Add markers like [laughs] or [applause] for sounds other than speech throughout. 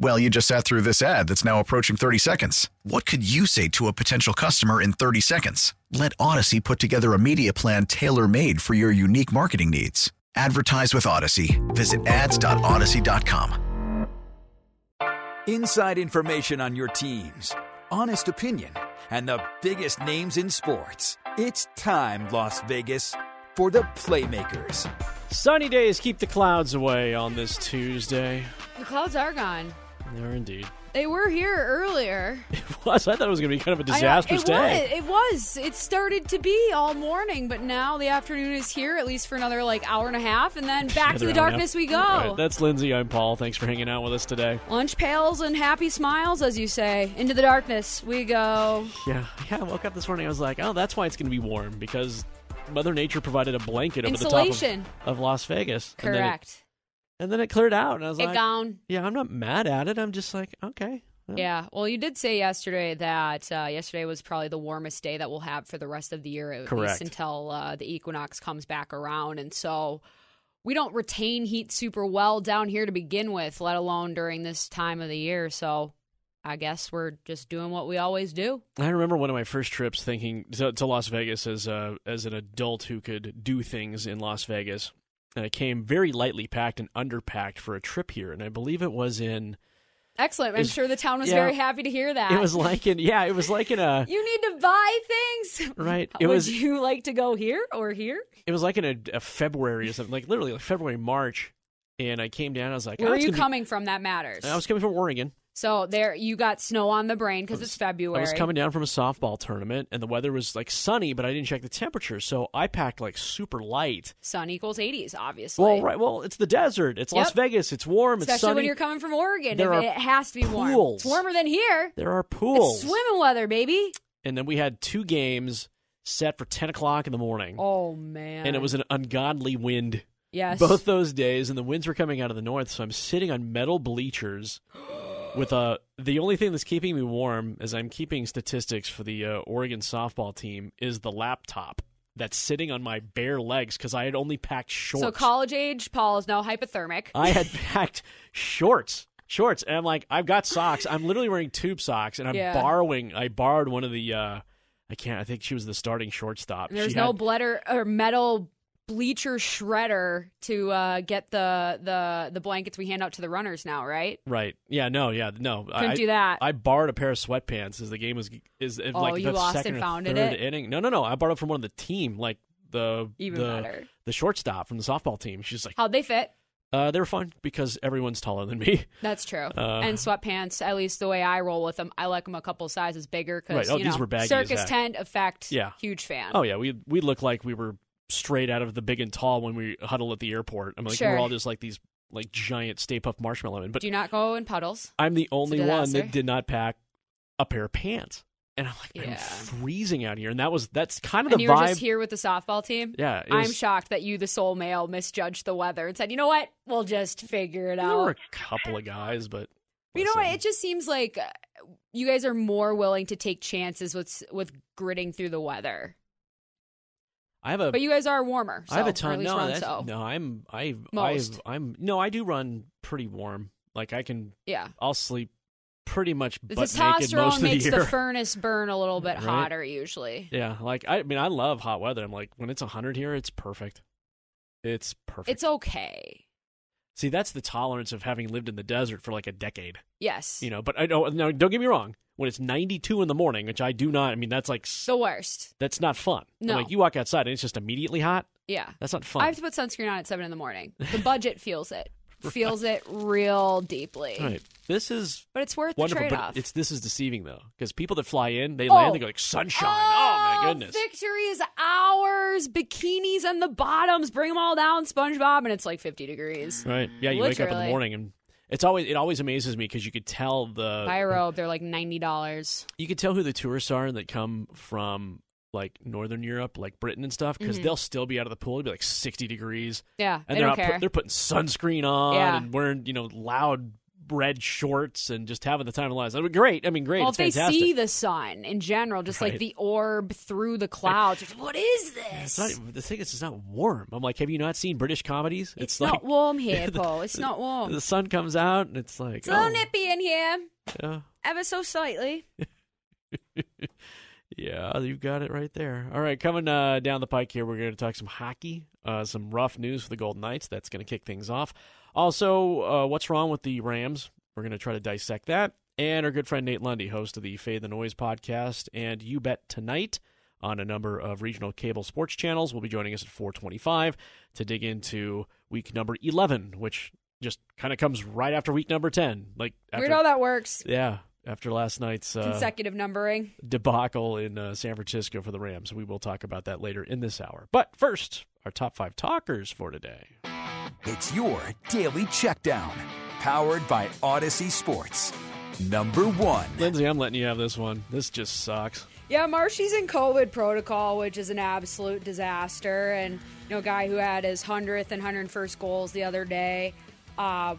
Well, you just sat through this ad that's now approaching 30 seconds. What could you say to a potential customer in 30 seconds? Let Audacy put together a media plan tailor made for your unique marketing needs. Advertise with Audacy. Visit ads.audacy.com. Inside information on your teams, honest opinion, and the biggest names in sports. It's time, Las Vegas, for the Playmakers. Sunny days keep the clouds away on this Tuesday. The clouds are gone. They are indeed. They were here earlier. [laughs] It was. I thought it was going to be kind of a disastrous it day. Was, it was. It started to be all morning, but now the afternoon is here, at least for another like hour and a half, and then back to the hour and a darkness we go. Right, that's Lindsay. I'm Paul. Thanks for hanging out with us today. Lunch pails and happy smiles, as you say. Into the darkness we go. Yeah, yeah. I woke up this morning. I was like, oh, that's why it's going to be warm because Mother Nature provided a blanket over the Insulation. top of, of Las Vegas. And then it- Correct. And then, it, cleared out, and I was It like, gone. yeah, I'm not mad at it. I'm just like, okay. well, Yeah. Well, you did say yesterday that uh, yesterday was probably the warmest day that we'll have for the rest of the year, at Correct. least until uh, the equinox comes back around. And so we don't retain heat super well down here to begin with, let alone during this time of the year. So I guess we're just doing what we always do. I remember one of my first trips thinking to, to Las Vegas as a, as an adult who could do things in Las Vegas. And I came very lightly packed and underpacked for a trip here, and I believe it was in. Excellent. I'm sure the town was yeah. very happy to hear that. It was like in yeah, it was like in uh, a [laughs] you need to buy things. right. [laughs] It Would was you like to go here or here? it was like in a, a February or something, like literally like February March. And I came down. I was like, Where oh, are you gonna be- coming from? That matters. I was coming from Oregon. So there, you got snow on the brain because it's February. I was coming down from a softball tournament, and the weather was like sunny, but I didn't check the temperature, so I packed like super light. Sun equals 80s, obviously. Well, right. Well, it's the desert. It's Las Vegas. It's warm. Especially it's sunny. when you're coming from Oregon. There are it has to be warm. It's warmer than here. there are pools. It's swimming weather, baby. and then we had two games set for ten o'clock in the morning, Oh man. and it was an ungodly wind yes. both those days, and the winds were coming out of the north. So I'm sitting on metal bleachers [gasps] [gasps] with a. The only thing that's keeping me warm, as I'm keeping statistics for the uh, Oregon softball team, is the laptop that's sitting on my bare legs because I had only packed shorts. So college age Paul is now hypothermic. I had [laughs] packed shorts. Shorts, and I'm like, I've got socks. I'm literally wearing tube socks, and I'm Yeah. borrowing. I borrowed one of the. uh I can't. I think she was the starting shortstop. There's She no had- bladder or metal bleacher shredder to uh, get the, the the blankets we hand out to the runners now, right? Right. Yeah. No. Yeah. No. Couldn't I, do that. I borrowed a pair of sweatpants as the game was is Oh, like the lost second and or third it? inning. No. No. No. I borrowed it from one of the team, like the Even the, better. the shortstop from the softball team. She's like, How'd they fit? uh, they were fun because everyone's taller than me. [laughs] That's true. Uh, and sweatpants, at least the way I roll with them, I like them a couple sizes bigger because Right. Oh, you these know, were baggy circus tent effect. Yeah. huge fan. Oh yeah, we we look like we were straight out of the big and tall when we huddle at the airport. I'm like Sure. we're all just like these like giant Stay Puft Marshmallow Men. But Do not go in puddles? I'm the only one that did not pack a pair of pants, and I'm like I'm freezing out here, and that was that's kind of And the you were vibe. just here with the softball team. Yeah, I'm was- shocked that you, the sole male, misjudged the weather and said, "You know what? We'll just figure it out. There were a couple of guys, but You know what? It just seems like uh, you guys are more willing to take chances with with gritting through the weather. I have a But you guys are warmer. So, I have a ton. No, run so. no, I'm I. I've, I'm no, I do run pretty warm. Like I can, Yeah. I'll sleep pretty much The butt naked most testosterone makes the the [laughs] furnace burn a little bit Right. hotter usually. yeah, like I, I mean, I love hot weather. I'm like when it's hundred here, it's perfect. It's perfect. It's okay. See, that's the tolerance of having lived in the desert for like a decade. Yes. You know, but I don't. No, don't get me wrong. When it's 92 in the morning, which I do not. I mean, that's like the worst. that's not fun. No. like you walk outside and it's just immediately hot. Yeah. That's not fun. I have to put sunscreen on at seven in the morning. The budget [laughs] feels it. feels it real deeply. Right. This is But it's worth wonderful. the trade-off. it's this is deceiving though, because people that fly in, they Oh. land, they go like sunshine. Oh, my oh, goodness. Victory is ours. Bikinis on the bottoms. Bring them all down, SpongeBob, and it's like 50 degrees. Right. Yeah, you wake up in the morning and it's always it always amazes me because you could tell the Buy a robe. They're like $90. you could tell who the tourists are that come from like northern Europe, like Britain and stuff, because Mhm. they'll still be out of the pool. It'll be like sixty degrees, Yeah, and they are don't out care. Put, they're putting sunscreen on Yeah. and wearing you know loud red shorts and just having the time of lives. That would great. I mean, great. well, it's if they fantastic. see the sun in general, just like the orb through the clouds, it's, what is It's this? not, the thing is, it's not warm. I'm like, have you not seen British comedies? It's, like not warm here, [laughs] Paul. It's not warm. the sun comes out and it's like, It's a little oh, nippy in here, yeah, ever so slightly. [laughs] yeah, you've got it right there. All right, coming uh, down the pike here, we're going to talk some hockey, uh, some rough news for the Golden Knights. That's going to kick things off. Also, uh, what's wrong with the Rams? We're going to try to dissect that. And our good friend Nate Lundy, host of the Fade the Noise podcast, and You Bet Tonight on a number of regional cable sports channels, will be joining us at 425 to dig into week number 11, which just kind of comes right after week number 10. Like after, Weird how that works. Yeah, after last night's uh, Consecutive numbering. debacle in uh, San Francisco for the Rams. We will talk about that later in this hour. But first, our top five talkers for today. It's your daily checkdown, powered by Audacy Sports. Number one. Lindsay, I'm letting you have this one. This just sucks. Yeah, Marshy's in COVID protocol, which is an absolute disaster. And, you know, a guy who had his 100th and 101st goals the other day uh,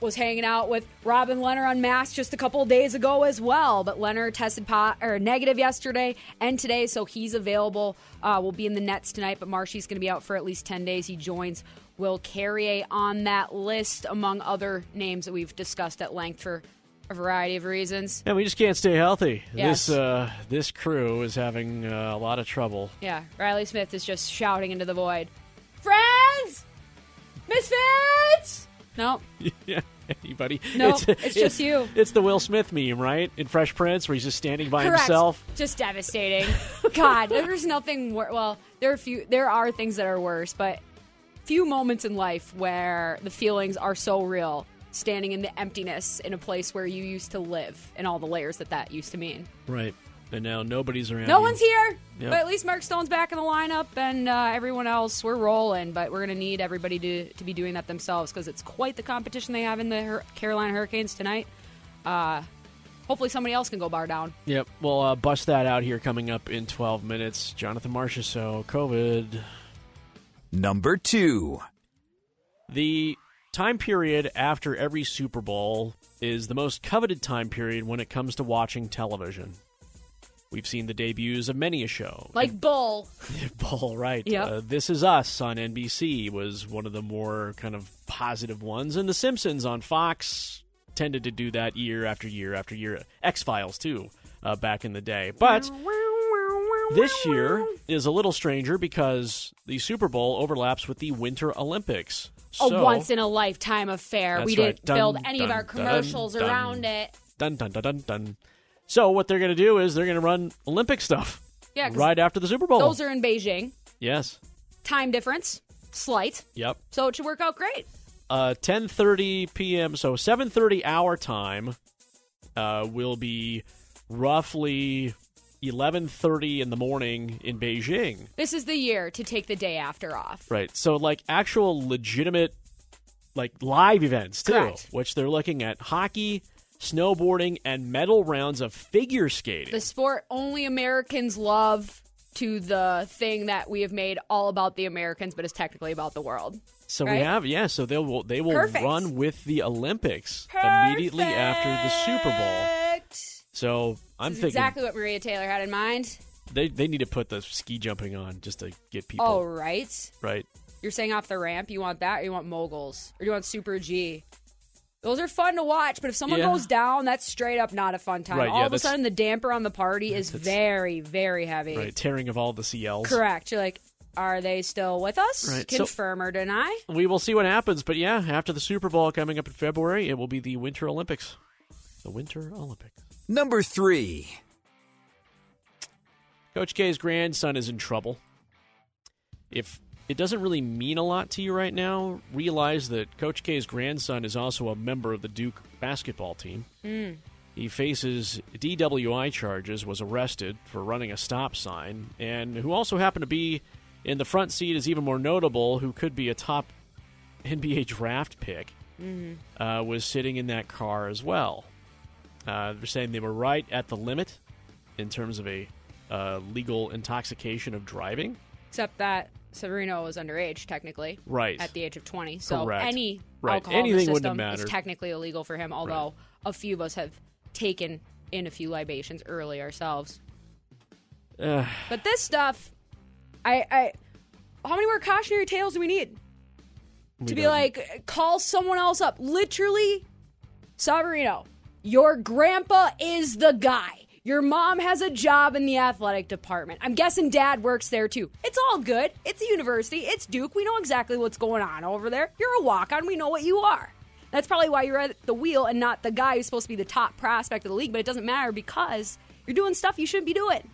was hanging out with Robin Lehner on mask just a couple of days ago as well. But Lehner tested po- or negative yesterday and today, so he's available. Uh, will be in the nets tonight, but Marshy's going to be out for at least 10 days. He joins Will Carrier on that list, among other names that we've discussed at length for a variety of reasons. Yeah, we just can't stay healthy. Yes. This uh, this crew is having uh, a lot of trouble. Yeah, Reilly Smith is just shouting into the void. Friends! Misfits! No, [laughs] yeah, anybody? No, it's just you. It's the Will Smith meme, right? In Fresh Prince, where he's just standing by correct. himself. Just devastating. [laughs] God, there's nothing wor- Well, there are few. There are things that are worse, but few moments in life where the feelings are so real. Standing in the emptiness in a place where you used to live, and all the layers that that used to mean. Right. And now nobody's around. No you. one's here, Yep. but at least Mark Stone's back in the lineup, and uh, everyone else we're rolling. But we're gonna need everybody to to be doing that themselves because it's quite the competition they have in the Hur- Carolina Hurricanes tonight. Uh, hopefully, somebody else can go bar down. Yep. We'll uh, bust that out here coming up in 12 minutes. Jonathan so COVID. Number two. The time period after every Super Bowl is the most coveted time period when it comes to watching television. We've seen the debuts of many a show. Like Bull. [laughs] Bull, right? Yep. Uh, this is Us on NBC was one of the more kind of positive ones, and The Simpsons on Fox tended to do that year after year after year. X Files too, uh, back in the day, but. This year is a little stranger because the Super Bowl overlaps with the Winter Olympics. So, a once in a lifetime affair. We right. didn't Dun, build any of our commercials dun. around it. Dun dun dun dun dun. So what they're going to do is they're going to run Olympic stuff Yeah, right after the Super Bowl. those are in Beijing. yes. Time difference, slight, Yep. so it should work out great. Uh, 10:30 p.m. So 7:30 our time uh, will be roughly 11:30 in the morning in Beijing. This is the year to take the day after off. Right. So like actual legitimate like live events too, Correct. which they're looking at hockey, snowboarding and medal rounds of figure skating. the sport only Americans love to the thing that we have made all about the Americans, but is technically about the world. So we have yeah, so they will they will Perfect. run with the Olympics immediately after the Super Bowl. So I'm thinking exactly what Maria Taylor had in mind. they they need to put the ski jumping on just to get people Oh, right. right. You're saying off the ramp, you want that, or you want moguls, or you want Super G? Those are fun to watch, but if someone Yeah. goes down, that's straight up not a fun time. Right, all yeah, of a sudden, the damper on the party is very, very heavy. Right, tearing of all the CLs. Correct. You're like, are they still with us? Right, so- Confirm or deny? We will see what happens, but yeah, after the Super Bowl coming up in February, it will be the Winter Olympics. The Winter Olympics. Number three. Coach K's grandson is in trouble. If it doesn't really mean a lot to you right now, realize that Coach K's grandson is also a member of the Duke basketball team. Mm. He faces DWI charges, was arrested for running a stop sign, and who also happened to be in the front seat is even more notable, who could be a top [laughs] NBA draft pick, Mhm. uh, was sitting in that car as well. Uh, they're saying they were right at the limit in terms of a uh, legal intoxication of driving. Except that Savarino was underage, technically. Right. At the age of 20. So Correct. any Right. alcohol Anything in the system is technically illegal for him, although a few of us have taken in a few libations early ourselves. Uh, But this stuff, I, I, how many more cautionary tales do we need we to be don't- like, call someone else up? Literally, Savarino, your grandpa is the guy. Your mom has a job in the athletic department. I'm guessing dad works there too. It's all good. It's a university. It's Duke. We know exactly what's going on over there. You're a walk on. We know what you are. That's probably why you're at the wheel and not the guy who's supposed to be the top prospect of the league, but it doesn't matter because you're doing stuff you shouldn't be doing.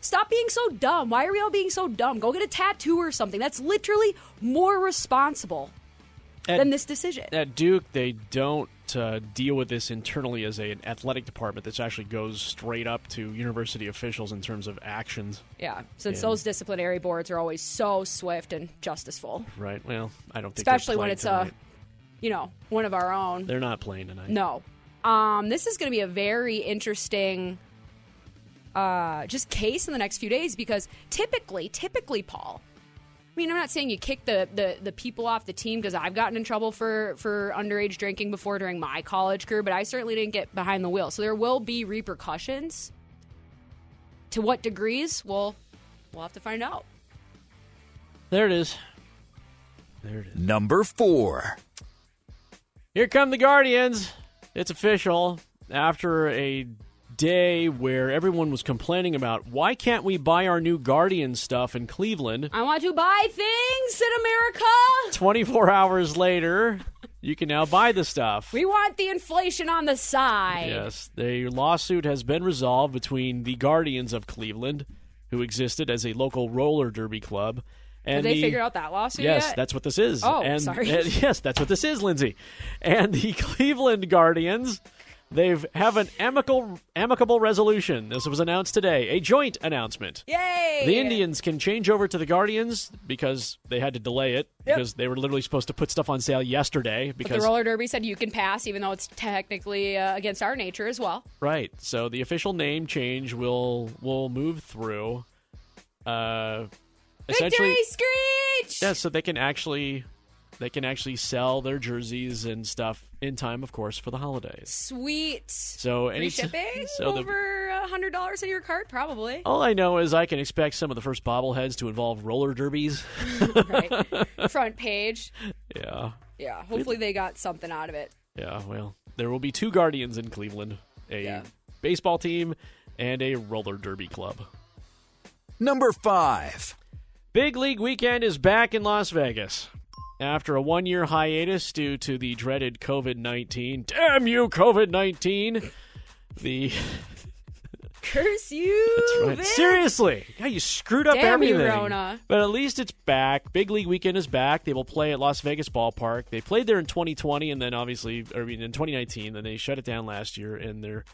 Stop being so dumb. Why are we all being so dumb? Go get a tattoo or something. That's literally more responsible At- than this decision. At Duke, they don't uh, deal with this internally as a, an athletic department. This actually goes straight up to university officials in terms of actions. Yeah, since And- those disciplinary boards are always so swift and justiceful, Right. Well, I don't think especially when it's tonight. a, you know, one of our own. They're not playing tonight. No. Um, this is going to be a very interesting uh, just case in the next few days because typically, typically, Paul. I mean, I'm not saying you kick the, the, the people off the team because I've gotten in trouble for, for underage drinking before during my college career, but I certainly didn't get behind the wheel. So there will be repercussions. To what degrees? Well, we'll have to find out. There it is. There it is. Number four. Here come the Guardians. It's official. After a day where everyone was complaining about why can't we buy our new Guardian stuff in Cleveland, I want to buy things in America. 24 hours later, you can now buy the stuff. We want the inflation on the side. Yes, the lawsuit has been resolved between the Guardians of Cleveland, who existed as a local roller derby club, and Have they the, figured out that lawsuit Yes, yet? that's what this is. Oh, and, sorry. and- [laughs] yes, that's what this is, Lindsay. And the [laughs] Cleveland Guardians, they've have an amicable amicable resolution. This was announced today, a joint announcement. Yay! The Indians can change over to the Guardians because they had to delay it Yep. because they were literally supposed to put stuff on sale yesterday. But Because the roller derby said you can pass, even though it's technically uh, against our nature as well. Right. So the official name change will will move through. Uh, essentially, Victory screech! yeah. So they can actually they can actually sell their jerseys and stuff in time, of course, for the holidays. Sweet. So Free any shipping so over a hundred dollars in your cart, probably. all I know is I can expect some of the first bobbleheads to involve roller derbies. Mm, right. [laughs] Front page. yeah. Yeah. Hopefully they got something out of it. Yeah. Well, there will be two Guardians in Cleveland: a Yeah. baseball team and a roller derby club. Number five. Big League Weekend is back in Las Vegas. After a one year hiatus due to the dreaded COVID 19. Damn you, COVID 19! The. [laughs] Curse you, Right, Seriously! God, you screwed up Damn you, everything. Rona. But at least it's back. Big League Weekend is back. They will play at Las Vegas Ballpark. They played there in 2020 and then obviously, or I mean, in 2019, then they shut it down last year and they're.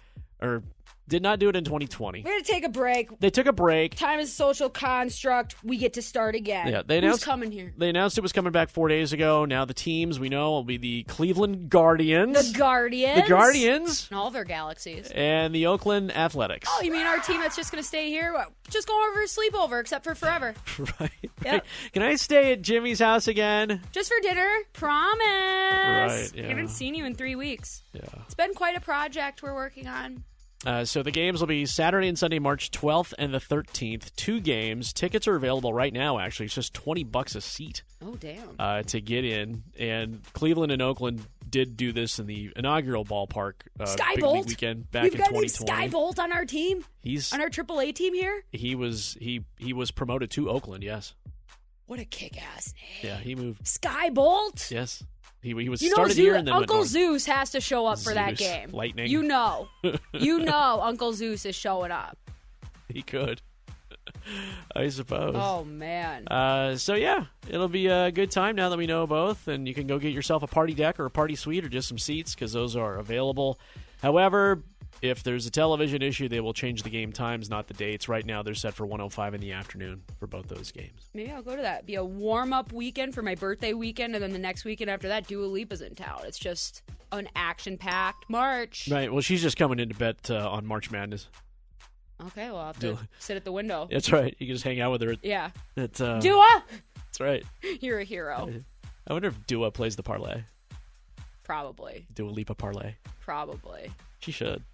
Or did not do it in 2020. We're gonna take a break. They took a break. Time is a social construct. We get to start again. Yeah, they Who's announced coming here? They announced it was coming back four days ago. Now the teams we know will be the Cleveland Guardians, The Guardians. the Guardians, And all their galaxies. and the Oakland Athletics. Oh, you mean our team that's just gonna stay here? Well, Just going over a sleepover, except for forever. [laughs] right. Yep. Can I stay at Jimmy's house again? Just for dinner. Promise. Right, yeah. Haven't seen you in three weeks. Yeah. It's been quite a project we're working on. Uh, so the games will be Saturday and Sunday, March 12th and the 13th. Two games. Tickets are available right now. Actually, it's just 20 bucks a seat Oh damn. uh, to get in. And Cleveland and Oakland did do this in the inaugural ballpark uh, Skye Bolt weekend back We've in got named 2020. Skye Bolt on our team. He's On our AAA team here. he was he he was promoted to Oakland. Yes. What a kick-ass name. Yeah, he moved. Skye Bolt. Yes, he he was You know, started Zeus, here and then Uncle. Zeus has to show up for that game. lightning. You know, [laughs] you know, Uncle Zeus is showing up. He could. [laughs] I suppose. Oh man. Uh, so yeah, it'll be a good time now that we know both, and you can go get yourself a party deck or a party suite or just some seats because those are available. However, if there's a television issue, they will change the game times, not the dates. Right now, they're set for 105 in the afternoon for both those games. Maybe I'll go to that. Be a warm up weekend for my birthday weekend, and then the next weekend after that, Dua Lipa's in town. It's just an action packed March. Right. Well, she's just coming into bet uh, on March Madness. Okay, well, I'll have to Dua- sit at the window. That's right. You can just hang out with her. At, Yeah. at, uh, Dua! That's right. [laughs] You're a hero. I wonder if Dua plays the parlay. Probably. Dua Lipa parlay. Probably. She should.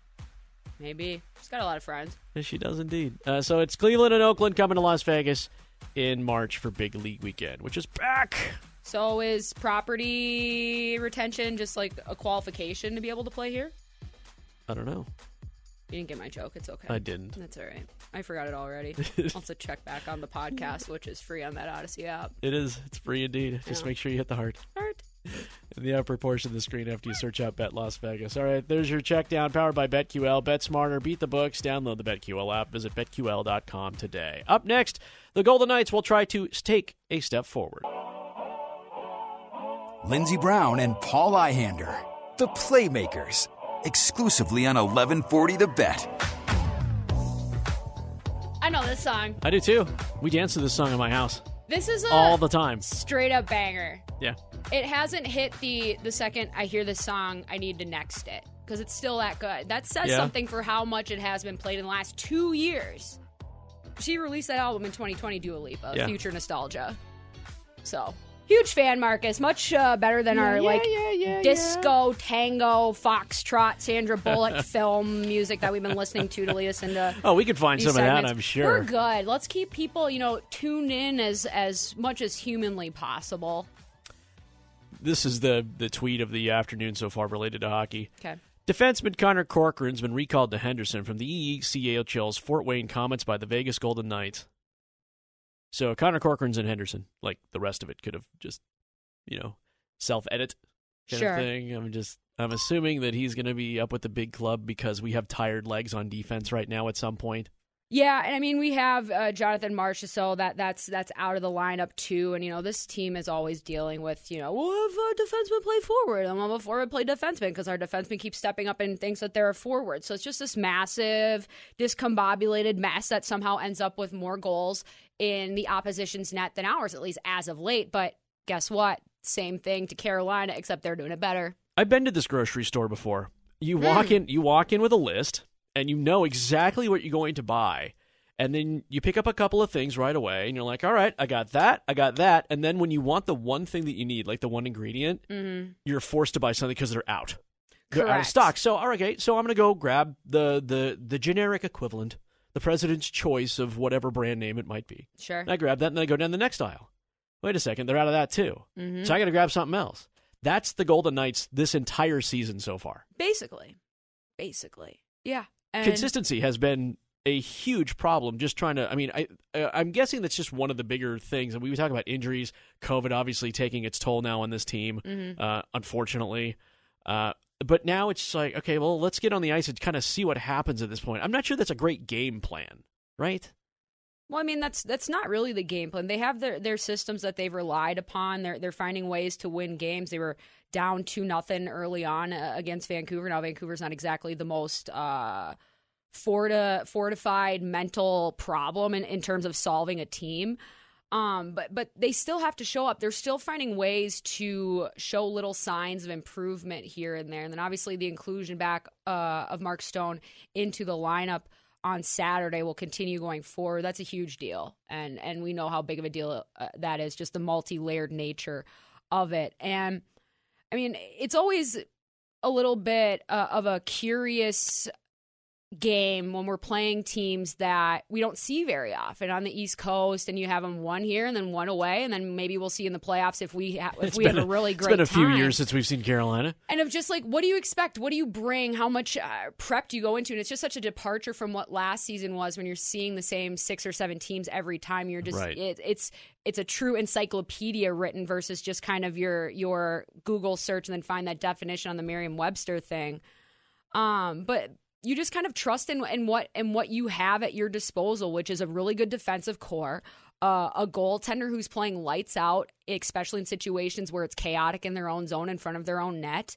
Maybe. She's got a lot of friends. Yes, she does indeed. Uh, so it's Cleveland and Oakland coming to Las Vegas in March for Big League Weekend, which is back. So is property retention just like a qualification to be able to play here? I don't know. You didn't get my joke. It's okay. I didn't. That's all right. I forgot it already. [laughs] also, check back on the podcast, which is free on that Audacy app. It is. It's free indeed. Just make sure you hit the heart Heart. [laughs] in the upper portion of the screen after you search out Bet Las Vegas. All right, there's your check down powered by BetQL. Bet smarter, beat the books. Download the BetQL app. Visit BetQL.com today. Up next, the Golden Knights will try to take a step forward. Lindsey Brown and Paul Ihander, the Playmakers, exclusively on 1140 The Bet. I know this song. I do too. We dance to this song in my house This is a all the time. straight up banger. Yeah. It hasn't hit the the second I hear this song, I need to next it because it's still that good. That says Yeah. something for how much it has been played in the last two years. She released that album in 2020, Dua Lipa, Yeah. Future Nostalgia. So huge fan, Marcus. Much uh, better than our like disco, tango, foxtrot, Sandra Bullock [laughs] film music that we've been listening to to lead us into. Oh, we could find these some of that, segments. I'm sure. We're good. Let's keep people, you know, tuned in as as much as humanly possible. This is the the tweet of the afternoon so far related to hockey. Okay. Defenseman Connor Corcoran's been recalled to Henderson from the E ECHL's Fort Wayne Komets by the Vegas Golden Knights. So Connor Corcoran's in Henderson. Like the rest of it could have just, you know, self edit kind Sure. of thing. I'm just I'm assuming that he's going to be up with the big club because we have tired legs on defense right now at some point. Yeah, and I mean we have uh, Jonathan Marsh, so that that's that's out of the lineup too. And you know this team is always dealing with you know well if a defenseman play forward, and well, a forward play defenseman because our defenseman keeps stepping up and thinks that they're a forward. So it's just this massive, discombobulated mess that somehow ends up with more goals in the opposition's net than ours, at least as of late. But guess what? Same thing to Carolina, except they're doing it better. I've been to this grocery store before. You Hmm. walk in, you walk in with a list, and you know exactly what you're going to buy. And then you pick up a couple of things right away, and you're like, "All right, I got that, I got that." And then when you want the one thing that you need, like the one ingredient, you're forced to buy something because they're out. They're out of Mm-hmm. Stock. So, all right, okay, so I'm going to go grab the the the generic equivalent, the president's choice of whatever brand name it might be. Sure. And I grab that, and then I go down the next aisle. Wait a second, they're out of that too. Mhm. So I got to grab something else. That's the Golden Knights this entire season so far. Basically, basically, yeah. And Consistency has been a huge problem. Just trying to, I mean, I uh, I'm guessing that's just one of the bigger things. And we talk about injuries, COVID obviously taking its toll now on this team, Mhm. uh, unfortunately. Uh, but now it's like, okay, well, let's get on the ice and kind of see what happens at this point. I'm not sure that's a great game plan, right? Well, I mean that's that's not really the game plan. They have their their systems that they've relied upon. They're they're finding ways to win games. They were down two nothing early on uh, against Vancouver. Now Vancouver's not exactly the most uh, forti- fortified mental problem in, in terms of solving a team. Um, but but they still have to show up. They're still finding ways to show little signs of improvement here and there. And then obviously the inclusion back uh, of Mark Stone into the lineup on Saturday will continue going forward. That's a huge deal, and and we know how big of a deal uh, that is. Just the multi-layered nature of it, and I mean it's always a little bit uh, of a curious game when we're playing teams that we don't see very often on the East Coast, and you have them one here and then one away, and then maybe we'll see in the playoffs if we ha- if It's we have a really great. It's been a few time. years since we've seen Carolina. And of just like, what do you expect? What do you bring? How much uh, prep do you go into? And it's just such a departure from what last season was when you're seeing the same six or seven teams every time. You're just Right. it, it's it's a true encyclopedia written versus just kind of your your Google search and then find that definition on the Merriam-Webster thing. Um, but you just kind of trust in, in what in what you have at your disposal, which is a really good defensive core, uh, a goaltender who's playing lights out, especially in situations where it's chaotic in their own zone in front of their own net.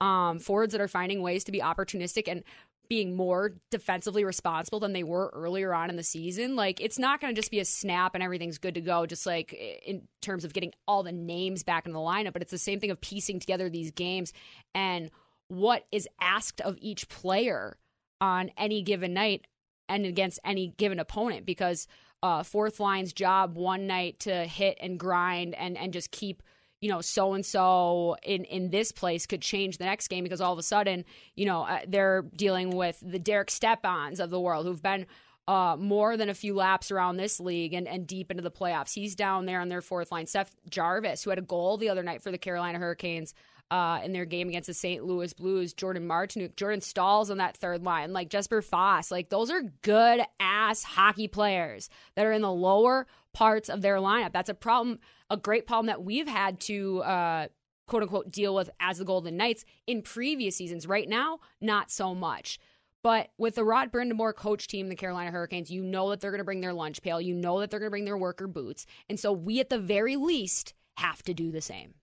Um, forwards that are finding ways to be opportunistic and being more defensively responsible than they were earlier on in the season. Like it's not going to just be a snap and everything's good to go, just like in terms of getting all the names back in the lineup. But it's the same thing of piecing together these games and what is asked of each player on any given night and against any given opponent. Because uh, fourth line's job one night to hit and grind and and just keep you know, so and so in in this place could change the next game because all of a sudden, you know, uh, they're dealing with the Derek Stepan of the world who've been uh, more than a few laps around this league and, and deep into the playoffs. He's down there on their fourth line. Seth Jarvis, who had a goal the other night for the Carolina Hurricanes uh, in their game against the St. Louis Blues. Jordan Martinook, Jordan Staal's on that third line, like Jesper Fast. Like those are good ass hockey players that are in the lower parts of their lineup. That's a problem a great problem that we've had to uh, quote unquote deal with as the Golden Knights in previous seasons. Right now, not so much. But with the Rod Brind'Amour coach team, the Carolina Hurricanes, you know that they're going to bring their lunch pail. You know that they're going to bring their worker boots. And so we, at the very least, have to do the same.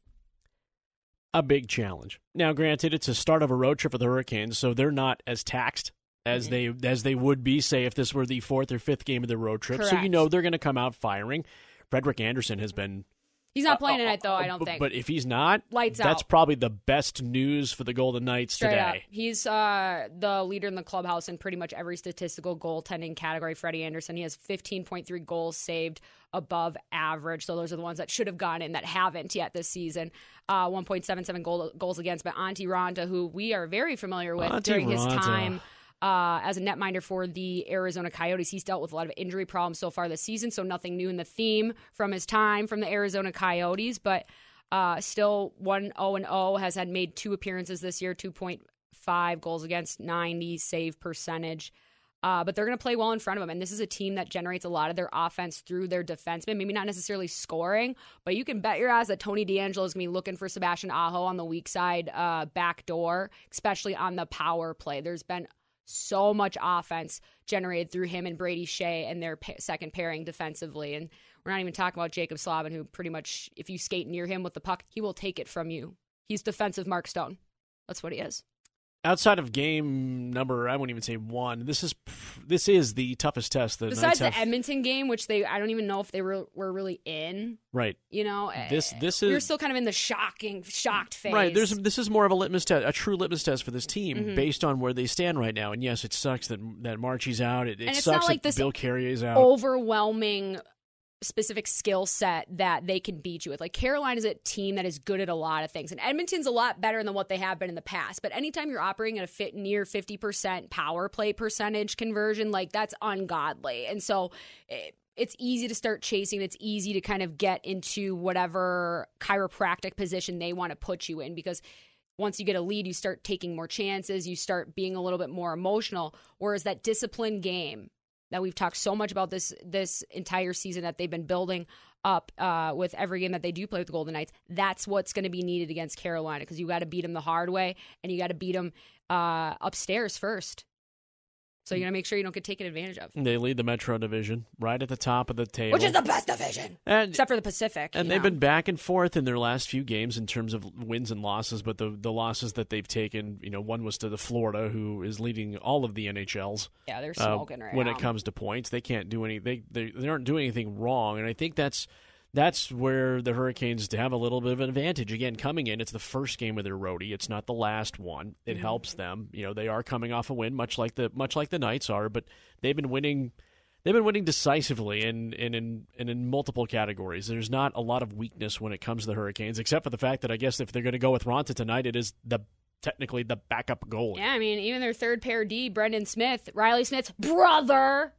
A big challenge. Now, granted, it's a start of a road trip for the Hurricanes, so they're not as taxed as mm-hmm. they as they would be, say, if this were the fourth or fifth game of the road trip. Correct. So you know they're going to come out firing. Frederik Andersen has been He's not playing uh, tonight, though. I don't think. But if he's not, lights That's out. probably the best news for the Golden Knights Straight today. Up. He's uh, the leader in the clubhouse in pretty much every statistical goaltending category. Freddie Andersen. He has 15.3 goals saved above average. So those are the ones that should have gone in that haven't yet this season. Uh, 1.77 goal, goals against. But Antti Raanta, who we are very familiar with Antti during Raanta. his time uh, as a netminder for the Arizona Coyotes. He's dealt with a lot of injury problems so far this season, so nothing new in the theme from his time from the Arizona Coyotes, but uh, still 1 0 and 0 has had made two appearances this year, 2.5 goals against 90 save percentage. Uh, but they're going to play well in front of them. And this is a team that generates a lot of their offense through their defensemen. Maybe not necessarily scoring, but you can bet your ass that Tony DeAngelo is going to be looking for Sebastian Aho on the weak side uh, back door, especially on the power play. There's been so much offense generated through him and Brady Skjei and their pa- second pairing defensively. And we're not even talking about Jaccob Slavin, who pretty much, if you skate near him with the puck, he will take it from you. He's defensive Mark Stone. That's what he is outside of game number, I wouldn't even say one. This is this is the toughest test that besides the Edmonton game, which they I don't even know if they were were really in. Right. You know, this eh, this is we're still kind of in the shocking shocked phase. Right. There's this is more of a litmus test, a true litmus test for this team mm-hmm. based on where they stand right now. And yes, it sucks that that Marchie's out. It, it sucks like that Bill Carrier is out. Overwhelming specific skill set that they can beat you with. Like Carolina is a team that is good at a lot of things, and Edmonton's a lot better than what they have been in the past. But anytime you're operating at a fit near fifty percent power play percentage conversion, like that's ungodly. And so. It, it's easy to start chasing. It's easy to kind of get into whatever chiropractic position they want to put you in because once you get a lead, you start taking more chances, you start being a little bit more emotional. Whereas that disciplined game, that we've talked so much about this this entire season that they've been building up uh, with every game that they do play with the Golden Knights. That's what's going to be needed against Carolina because you got to beat them the hard way and you got to beat them uh, upstairs first. So you got to make sure you don't get taken advantage of. They lead the Metro Division right at the top of the table, which is the best division, and, except for the Pacific. And they've know. been back and forth in their last few games in terms of wins and losses. But the the losses that they've taken, you know, one was to the Florida, who is leading all of the NHLs. Yeah, they're smoking uh, right when now. it comes to points. They can't do any. They, they they aren't doing anything wrong, and I think that's that's where the Hurricanes have a little bit of an advantage. Again, coming in, it's the first game of their roadie. It's not the last one. It mm-hmm. helps them. You know, they are coming off a win, much like the much like the Knights are, but they've been winning. They've been winning decisively and in, in, in, in multiple categories. There's not a lot of weakness when it comes to the Hurricanes, except for the fact that I guess if they're going to go with Raanta tonight, it is the technically the backup goalie. Yeah, I mean, even their third pair D, Brendan Smith, Reilly Smith's brother,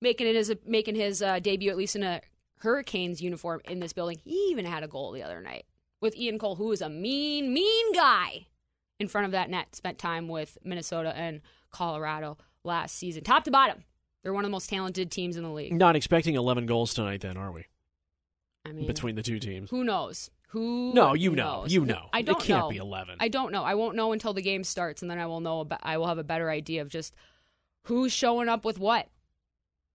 making it as a, making his uh, debut at least in a Hurricanes uniform in this building. He even had a goal the other night with Ian Cole, who is a mean, mean guy in front of that net. Spent time with Minnesota and Colorado last season, top to bottom. They're one of the most talented teams in the league. Not expecting 11 goals tonight, then, are we? I mean, between the two teams, who knows? Who? No, you know, you know. I It don't can't know. be 11. I don't know. I won't know until the game starts, and then I will know. About, I will have a better idea of just who's showing up with what.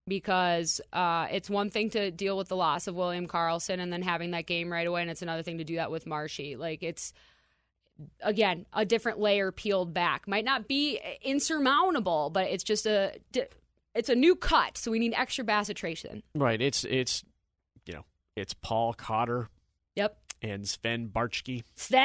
Because uh, it's one thing to deal with the loss of William Karlsson and then having that game right away, and it's another thing to do that with Marshy. Like it's again a different layer peeled back. Might not be insurmountable, but it's just a it's a new cut, so we need extra bassitration. Right. It's it's you know it's Paul Cotter Yep. and Sven Baertschi. Sven.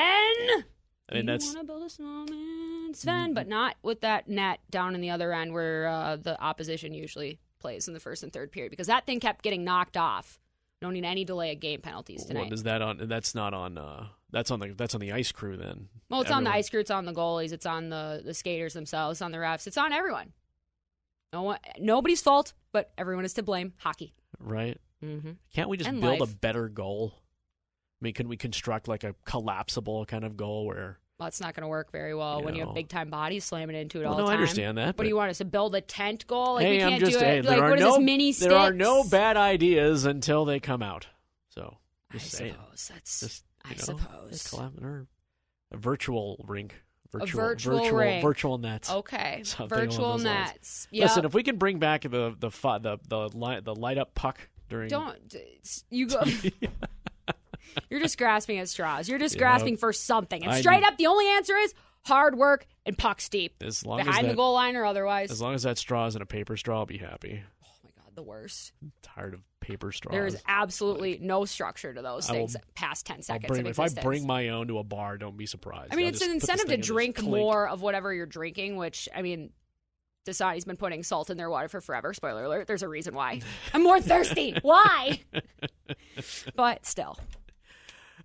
I mean you that's want to build a snowman, Sven, but not with that net down in the other end where uh, the opposition usually plays in the first and third period because that thing kept getting knocked off. No need any delay of game penalties tonight. what is that on? That's not on. uh That's on the that's on the ice crew then. well, it's on the ice crew, it's on the goalies, it's on the the skaters themselves, it's on the refs, it's on everyone. No one, nobody's fault, but everyone is to blame. Hockey. Right. Mm-hmm. Can't we just And build life. a better goal? I mean, can we construct like a collapsible kind of goal where? Well, it's not going to work very well You when you have big time bodies slamming into it Well, all no, the I understand that, What but- do you want us to build a tent goal? Like hey, we can't I'm just do hey, it. there Like are what is no this mini there are no bad ideas until they come out. So I saying. suppose that's. Just, I know, suppose. or a virtual rink, virtual, virtual virtual, rink. virtual nets. Okay, [laughs] Something virtual nets. Listen, Yep. if we can bring back the the the the light the light up puck during don't you go. [laughs] [laughs] You're just grasping at straws. You're just grasping for something. And I straight up, the only answer is hard work and pucks deep. as long as Behind that, the goal line or otherwise. as long as that straw is in a paper straw, I'll be happy. oh my god, the worst. tired of paper straws. There is absolutely no structure to those will- things past ten seconds. bring, if I bring my own to a bar, don't be surprised. I mean, I'll it's an incentive to thing in this drink more of whatever you're drinking, which, I mean, Dasani's been putting salt in their water for forever. Spoiler alert. There's a reason why. [laughs] I'm more thirsty. Why? [laughs] but still.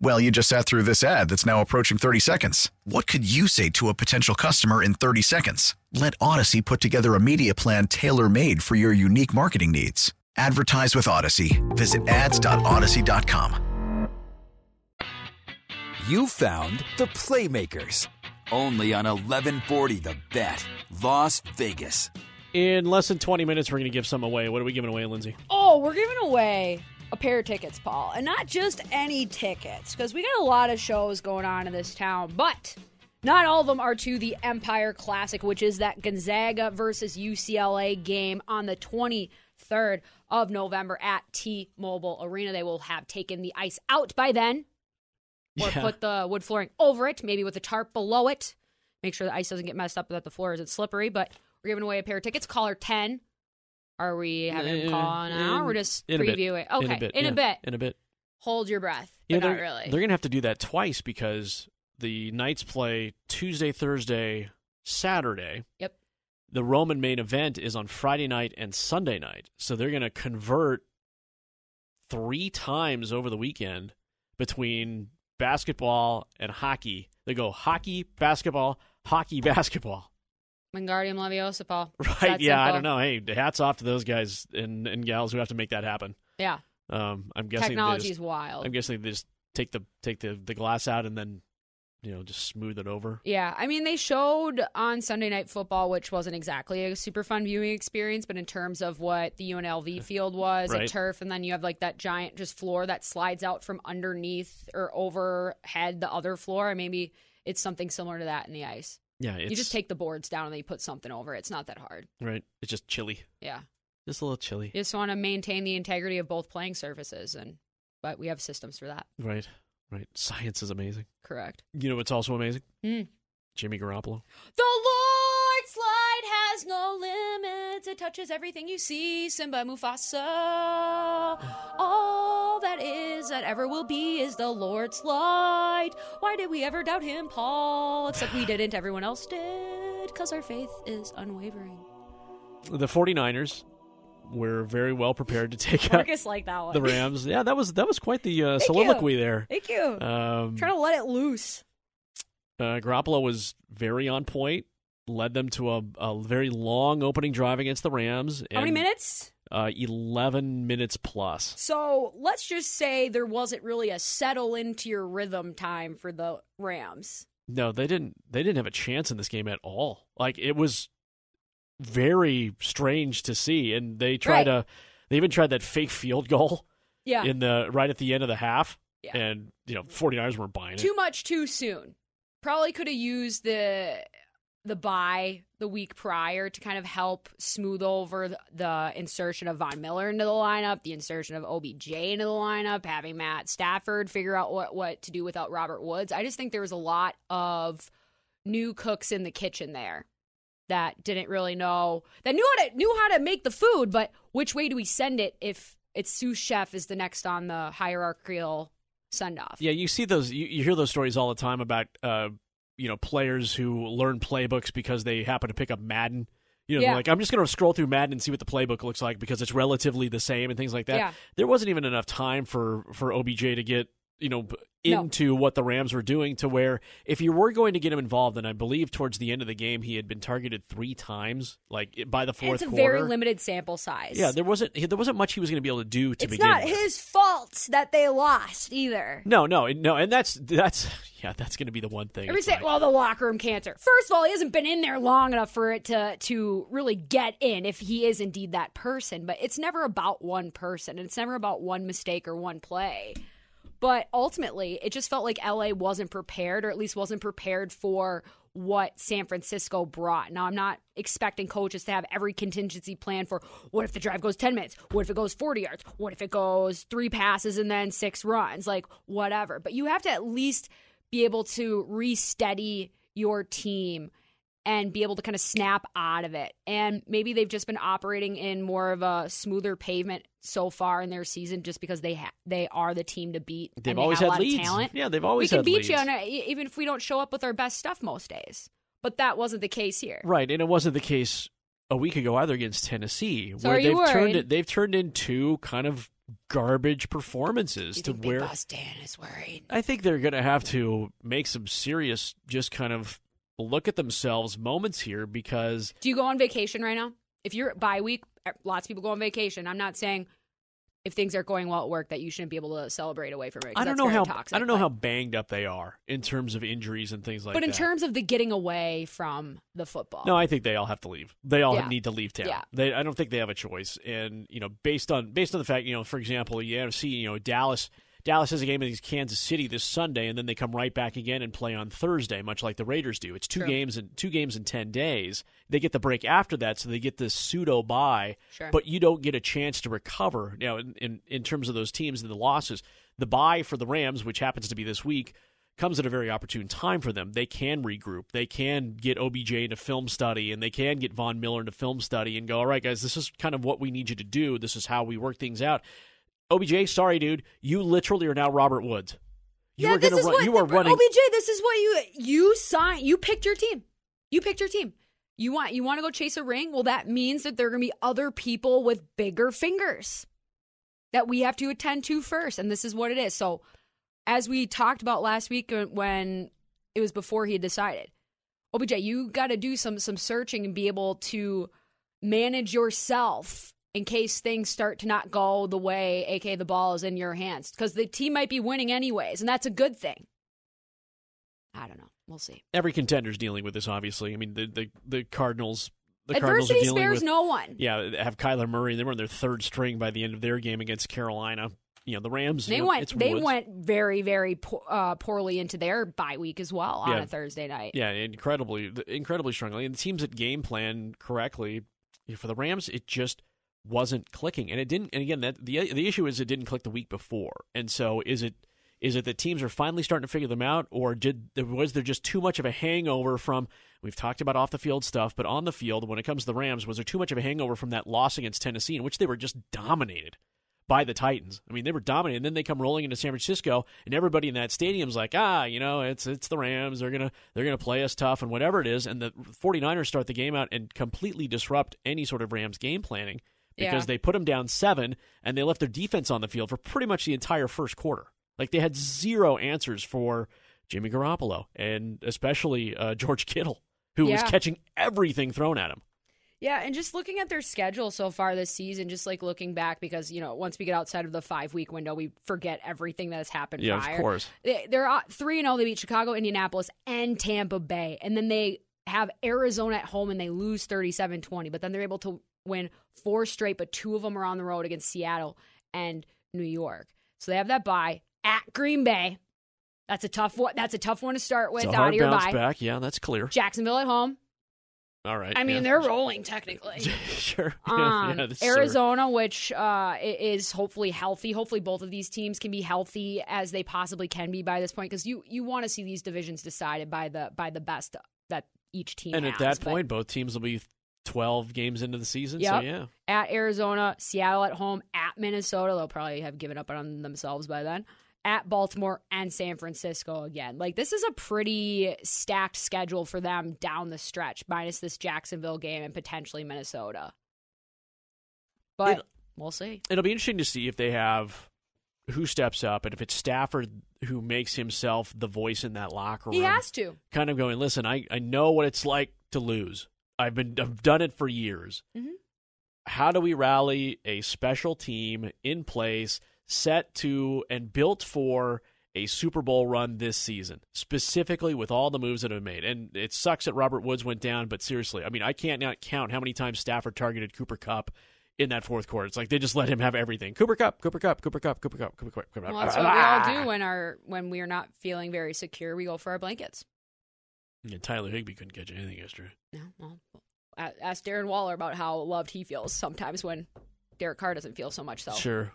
Well, you just sat through this ad that's now approaching 30 seconds. What could you say to a potential customer in 30 seconds? Let Audacy put together a media plan tailor made for your unique marketing needs. Advertise with Audacy. Visit ads.audacy.com. You found the Playmakers. Only on 1140 The Bet, Las Vegas. In less than 20 minutes, we're going to give some away. What are we giving away, Lindsay? Oh, we're giving away a pair of tickets, Paul. And not just any tickets, because we got a lot of shows going on in this town, but not all of them are to the Empire Classic, which is that Gonzaga versus UCLA game on the 23rd of November at T Mobile Arena. They will have taken the ice out by then, or Yeah. put the wood flooring over it, maybe with a tarp below it. Make sure the ice doesn't get messed up that the floor isn't slippery. But we're giving away a pair of tickets. Caller 10. Are we having him Uh, call now? Or we're just in a previewing? Okay, In a bit. in yeah. a bit. In a bit. Hold your breath. Yeah, not really. They're going to have to do that twice because the Knights play Tuesday, Thursday, Saturday. Yep. The Roman main event is on Friday night and Sunday night. So they're going to convert three times over the weekend between basketball and hockey. They go hockey, basketball, hockey, [laughs] basketball. Wingardium Leviosa, Paul. [laughs] Right? that Yeah, I don't know. Hey, hats off to those guys and, and gals who have to make that happen. Yeah. Um, I'm guessing they Technology just- is wild. I'm guessing they just take the take the, the glass out and then you know just smooth it over. Yeah, I mean, they showed on Sunday Night Football, which wasn't exactly a super fun viewing experience, but in terms of what the UNLV field was, Right. a turf, and then you have like that giant just floor that slides out from underneath or overhead the other floor, and maybe it's something similar to that in the ice. Yeah, it's you just take the boards down and then you put something over it. It's not that hard. right. It's just chilly, Yeah, just a little chilly. you just want to maintain the integrity of both playing surfaces, and but we have systems for that. Right, right. Science is amazing. Correct. You know what's also amazing? Hmm. Jimmy Garoppolo. The Lord's light has no limits. it touches everything you see. Simba Mufasa. All that ever will be, is the Lord's light. Why did we ever doubt him, Paul? Except we didn't, everyone else did, because our faith is unwavering. The 49ers were very well prepared to take [laughs] out like that one. the Rams. Yeah, that was that was quite the uh, soliloquy you. there. Thank you. Um, Trying to let it loose. uh, Garoppolo was very on point. Led them to a, a very long opening drive against the Rams. How many minutes? Uh, Eleven minutes plus. So let's just say there wasn't really a settle into your rhythm time for the Rams. No, they didn't. They didn't have a chance in this game at all. Like it was very strange to see, and they tried Right. to. They even tried that fake field goal Yeah. in the right at the end of the half, Yeah. and you know 49ers weren't buying it. too much too soon. Probably could have used the the buy the week prior to kind of help smooth over the, insertion of Von Miller into the lineup, the insertion of OBJ into the lineup, having Matt Stafford figure out what what to do without Robert Woods. I just think there was a lot of new cooks in the kitchen there that didn't really know that knew how to knew how to make the food, but which way do we send it if it's sous chef is the next on the hierarchical send off? Yeah, you see those. You, you hear those stories all the time about uh, you know players who learn playbooks because they happen to pick up Madden. You know, Yeah. like I'm just going to scroll through Madden and see what the playbook looks like because it's relatively the same and things like that. Yeah. There wasn't even enough time for for OBJ to get you know b- No. into what the Rams were doing to where if you were going to get him involved, and I believe towards the end of the game he had been targeted three times, like by the fourth it's a quarter. very limited sample size. Yeah, there wasn't there wasn't much he was going to be able to do to it's begin not with. his fault that they lost either. No, no, no, and that's that's [laughs] yeah, that's going to be the one thing. It's say, like- well, the locker room cancer. First of all, he hasn't been in there long enough for it to to really get in if he is indeed that person. But it's never about one person, and it's never about one mistake or one play. But ultimately, it just felt like LA wasn't prepared, or at least wasn't prepared for what San Francisco brought. Now, I'm not expecting coaches to have every contingency plan for what if the drive goes 10 minutes? What if it goes 40 yards? What if it goes three passes and then six runs? Like, whatever. But you have to at least be able to re-steady your team and be able to kind of snap out of it. And maybe they've just been operating in more of a smoother pavement so far in their season, just because they ha- they are the team to beat. They've they always had lot leads. Of talent. Yeah, they've always we can had beat you, leads. on a, even if we don't show up with our best stuff most days. But that wasn't the case here. Right, and it wasn't the case a week ago either against Tennessee, So where you they've turned worried? it. They've turned into kind of garbage performances You to where Dan is worried? I think they're going to have to make some serious, just kind of look at themselves moments here because Do you go on vacation right now? If you're bye week, eh, lots of people go on vacation. I'm not saying if things aren't going well at work that you shouldn't be able to celebrate away from it. I don't know how toxic, I don't know but- how banged up they are in terms of injuries and things like that. but in terms of the getting away from the football, No, I think they all have to leave. They all Yeah. need to leave town. Yeah. They, I don't think they have a choice. And you know, based on based on the fact, you know, for example, you have see, you know, Dallas. Dallas has a game against Kansas City this Sunday, and then they come right back again and play on Thursday, much like the Raiders do. It's two True. games in two games in ten days. They get the break after that, so they get this pseudo bye. Sure. But you don't get a chance to recover. Now, in, in in terms of those teams and the losses, the bye for the Rams, which happens to be this week, comes at a very opportune time for them. They can regroup. They can get OBJ into film study and they can get Von Miller into film study and go, all right, guys, this is kind of what we need you to do. This is how we work things out. OBJ, sorry, dude. You literally are now Robert Woods. You yeah, are this gonna is run, what you are running. OBJ. This is what you you sign. You picked your team. You picked your team. You want you want to go chase a ring? Well, that means that there are going to be other people with bigger fingers that we have to attend to first, and this is what it is. So, as we talked about last week uh, when it was before he had decided, OBJ, you got to do some some searching and be able to manage yourself in case things start to not go the way, aka the ball is in your hands, because the team might be winning anyways, and that's a good thing. I don't know. We'll see. Every contender's dealing with this, obviously. I mean, the the, the Cardinals. The Cardinals are Adversity dealing spares with, no one. Yeah, have Kyler Murray. And they were on their third string by the end of their game against Carolina. You know, the Rams. They you know, went. They went very, very po- uh, poorly into their bye week as well on Yeah. a Thursday night. Yeah, incredibly, incredibly strongly. And the teams that game plan correctly for the Rams, it just wasn't clicking, and it didn't. And again, that the the issue is it didn't click the week before. And so, is it Is it that teams are finally starting to figure them out, or did was there just too much of a hangover from? We've talked about off the field stuff, but on the field, when it comes to the Rams, was there too much of a hangover from that loss against Tennessee, in which they were just dominated by the Titans? I mean, they were dominated, and then they come rolling into San Francisco, and everybody in that stadium's like, ah, you know, it's it's the Rams. They're gonna they're gonna play us tough and whatever it is, and the 49ers start the game out and completely disrupt any sort of Rams game planning because Yeah. they put them down seven and they left their defense on the field for pretty much the entire first quarter. Like they had zero answers for Jimmy Garoppolo and especially uh, George Kittle, who was catching everything thrown at him. Yeah, and just looking at their schedule so far this season, just like looking back, because you know once we get outside of the five week window, we forget everything that has happened. Yeah, of course. They- They're three and zero. They beat Chicago, Indianapolis, and Tampa Bay, and then they have Arizona at home and they lose 37-20, But then they're able to win four straight, but two of them are on the road against Seattle and New York. So they have that bye at Green Bay. That's a tough one. That's a tough one to start with It's a out hard of your bounce bye. back. Yeah, that's clear. Jacksonville at home. All right. I mean, yeah. they're rolling technically. [laughs] sure. [laughs] Um, yeah, Arizona, which uh, is hopefully healthy. Hopefully, both of these teams can be healthy as they possibly can be by this point, because you you want to see these divisions decided by the by the best that each team. and at that point, both teams will be 12 games into the season. Yep. So, yeah. at Arizona, Seattle at home, at Minnesota, they'll probably have given up on themselves by then. At Baltimore and San Francisco again. Like this is a pretty stacked schedule for them down the stretch, minus this Jacksonville game and potentially Minnesota. But It- we'll see. It'll be interesting to see if they have who steps up and if it's Stafford who makes himself the voice in that locker room. He has to. kind of going, listen, I, I know what it's like to lose. I've been I've done it for years. Mhm. How do we rally a special team in place, set to and built for a Super Bowl run this season, specifically with all the moves that have been made? And it sucks that Robert Woods went down, but seriously, I mean, I can't not count how many times Stafford targeted Cooper Kupp in that fourth quarter. It's like they just let him have everything. Cooper Kupp, Cooper Kupp, Cooper Kupp, Cooper Kupp, Cooper Kupp, Cooper Kupp. Well, that's what we all do when our when we are not feeling very secure. We go for our blankets. And Tyler Higbee couldn't catch anything yesterday. Yeah, well, ask Darren Waller about how loved he feels sometimes when Derek Carr doesn't feel so much. So Sure.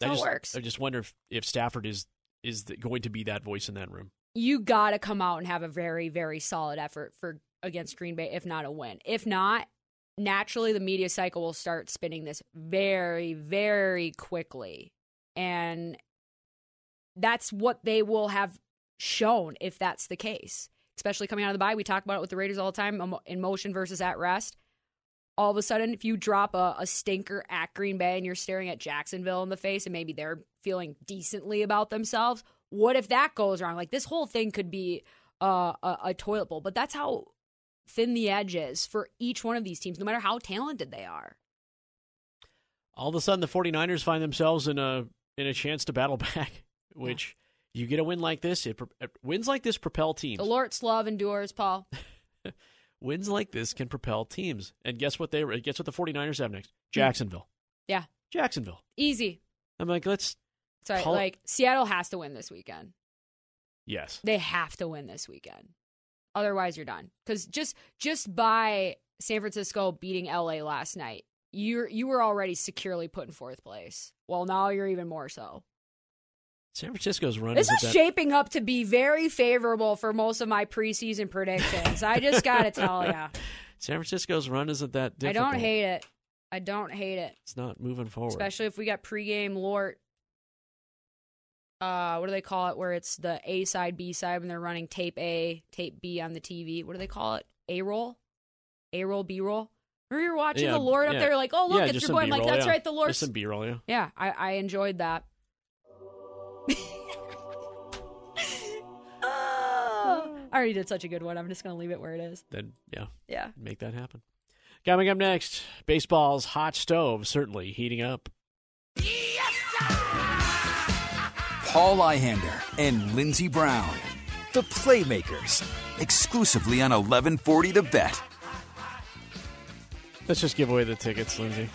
That's how I it just, works. I just wonder if, if Stafford is is the, going to be that voice in that room. you got to come out and have a very very solid effort for against Green Bay, if not a win. If not, naturally the media cycle will start spinning this very very quickly, and that's what they will have shown if that's the case. Especially coming out of the bye, we talk about it with the Raiders all the time in motion versus at rest. All of a sudden, if you drop a, a stinker at Green Bay and you're staring at Jacksonville in the face and maybe they're feeling decently about themselves, what if that goes wrong? Like this whole thing could be uh, a, a toilet bowl, but that's how thin the edge is for each one of these teams, no matter how talented they are. All of a sudden, the 49ers find themselves in a in a chance to battle back, [laughs] which you get a win like this. It, pro- uh, wins like this propel teams. The Lord's love endures, Paul. [laughs] Wins like this can propel teams. And guess what they guess what the 49ers have next? Hmm. Jacksonville. Yeah, Jacksonville. easy. I'm like, let's Sorry, Call- like Seattle has to win this weekend. yes. They have to win this weekend. Otherwise, you're done. Because just just by San Francisco beating LA last night, you you were already securely put in fourth place. Well, now you're even more so. San Francisco's run This is shaping up to be very favorable for most of my preseason predictions. I just got to tell you. [laughs] San Francisco's run isn't that I don't hate it. I don't hate it. It's not moving forward. Especially if we got pregame Lort. Uh, what do they call it? Where it's the A side, B side when they're running tape A, tape B on the TV. What do they call it? A roll, A roll, B roll. Remember you're watching Yeah, the Lord up yeah. there, like, oh look, yeah, it's you're some going like that's right, the Lord. Some B-roll, yeah. Yeah, I, I enjoyed that. I already did such a good one. I'm just gonna leave it where it is. Then yeah, Yeah. make that happen. Coming up next, baseball's hot stove certainly heating up. Paul Ihander and Lindsey Brown, the Playmakers, exclusively on 1140 The Bet. Let's just give away the tickets, Lindsay.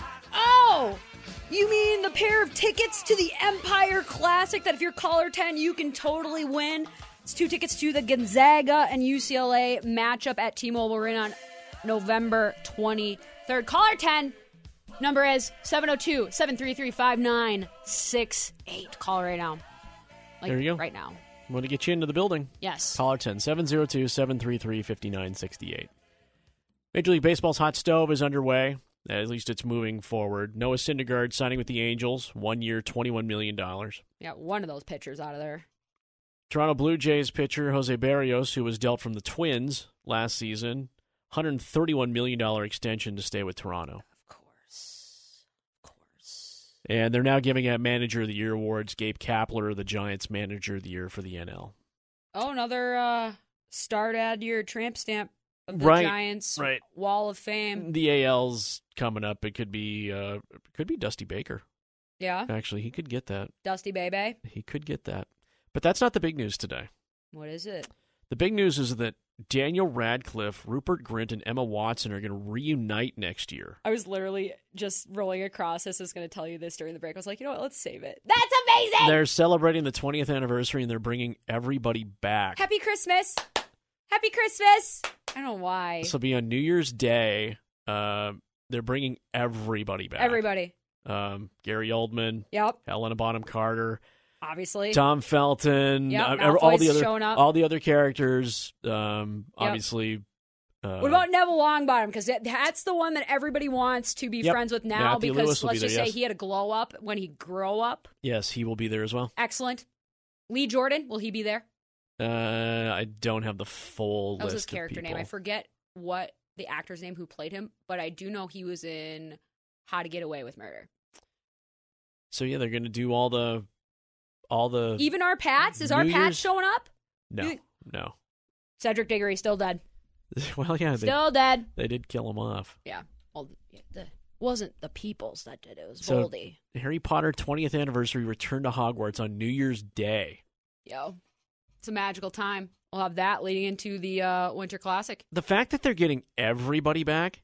You mean the pair of tickets to the Empire Classic that if you're caller 10, you can totally win? It's two tickets to the Gonzaga and UCLA matchup at T-Mobile Arena on November 23rd. Caller 10, number is 702-733-5968. Call right now. Like There you go. right now. I'm going to get you into the building. Yes. Caller 10 702 733 5968. Major League Baseball's hot stove is underway. At least it's moving forward. Noah Syndergaard signing with the Angels, one year, $21 million. Yeah, one of those pitchers out of there. Toronto Blue Jays pitcher Jose Berrios, who was dealt from the Twins last season, $131 million extension to stay with Toronto. Of course. Of course. And they're now giving out Manager of the Year awards. Gabe Kapler, the Giants Manager of the Year for the NL. Oh, another uh start add your tramp stamp the Right, Giants right. Wall of Fame. The AL's coming up. It could be uh, could be Dusty Baker. Yeah. Actually, he could get that. Dusty Baby. He could get that. But that's not the big news today. What is it? The big news is that Daniel Radcliffe, Rupert Grint, and Emma Watson are going to reunite next year. I was literally just rolling across this. I was going to tell you this during the break. I was like, you know what? Let's save it. That's amazing. They're celebrating the 20th anniversary and they're bringing everybody back. Happy Christmas. Happy Christmas. I don't know why. This will be on New Year's Day. Uh, they're bringing everybody back. Everybody. Um, Gary Oldman, Yep. Helena Bonham Carter, Obviously. Tom Felton, Yep, uh, all the other up. all the other characters. Um, Yep. obviously. Uh, What about Neville Longbottom? Because that's the one that everybody wants to be Yep. friends with now. Matthew because will be let's just there, say yes. he had a glow up when he grow up. Yes, he will be there as well. Excellent. Lee Jordan, will he be there? Uh, I don't have the full That was his character name. I forget what the actor's name who played him, but I do know he was in How to Get Away with Murder. So yeah, they're going to do all the, all the. Even our Pats is our New Pats showing up? no, no. Cedric Diggory still dead. [laughs] well, yeah, they, Still dead. they did kill him off. Yeah. Well, the wasn't the peoples that did it. It was So- Voldy. Harry Potter 20th anniversary return to Hogwarts on New Year's Day. Yo, it's a magical time. We'll have that leading into the uh, Winter Classic. The fact that they're getting everybody back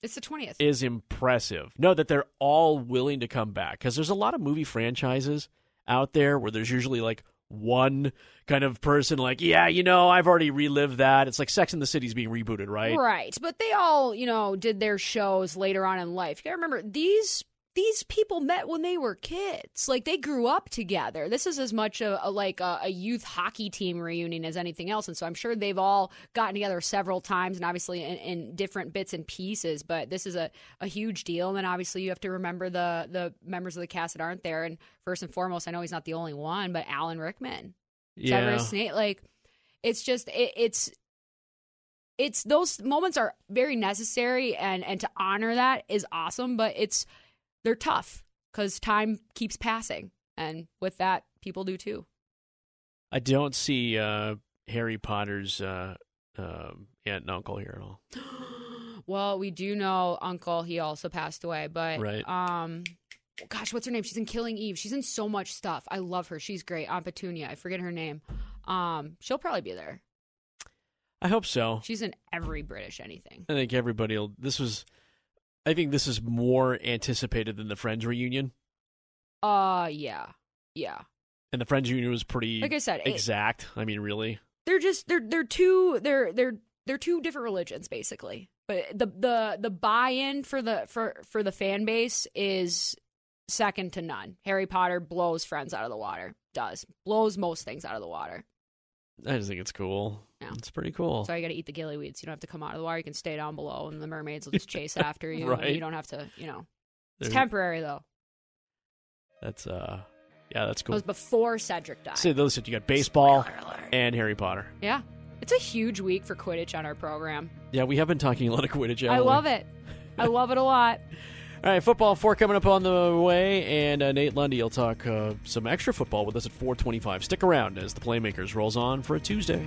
It's the twentieth. is impressive. No, that they're all willing to come back because there's a lot of movie franchises out there where there's usually like one kind of person like, yeah, you know, I've already relived that. It's like Sex and the City's being rebooted, right? Right, but they all, you know, did their shows later on in life. You gotta remember these these people met when they were kids. Like they grew up together. This is as much a, a like a, a youth hockey team reunion as anything else, and so I'm sure they've all gotten together several times, and obviously in, in different bits and pieces. But this is a, a huge deal, and then obviously you have to remember the the members of the cast that aren't there. And first and foremost, I know he's not the only one, but Alan Rickman, Yeah. Severus Snape, like it's just it, it's it's those moments are very necessary and and to honor that is awesome but it's they're tough because time keeps passing and with that people do too I don't see uh, Harry Potter's uh, um, aunt and uncle here at all. [gasps] well we do know uncle he also passed away but Right. um gosh what's her name she's in killing eve she's in so much stuff i love her she's great aunt petunia i forget her name um she'll probably be there I hope so. she's in every british anything I think everybody will. This was. I think this is more anticipated than the Friends reunion, uh yeah yeah and the Friends reunion was pretty. Like I said, it- exact. I mean, really. they're just they're they're two they're they're they're two different religions basically but the the the buy-in for the for for the fan base is second to none harry potter blows friends out of the water does blows most things out of the water I just think it's cool. Yeah. It's pretty cool. so you got to eat the gillyweeds you don't have to come out of the water you can stay down below and the mermaids will just chase after [laughs] you Right. you don't have to you know it's There- temporary though That's uh, yeah, that's it cool. was before cedric died So those you got baseball and Harry Potter. yeah it's a huge week for quidditch on our program Yeah, we have been talking a lot of Quidditch. i love it i love it a lot [laughs] All right, football four coming up on the way, and uh, Nate Lundy will talk uh, some extra football with us at four twenty-five. Stick around as the Playmakers rolls on for a Tuesday.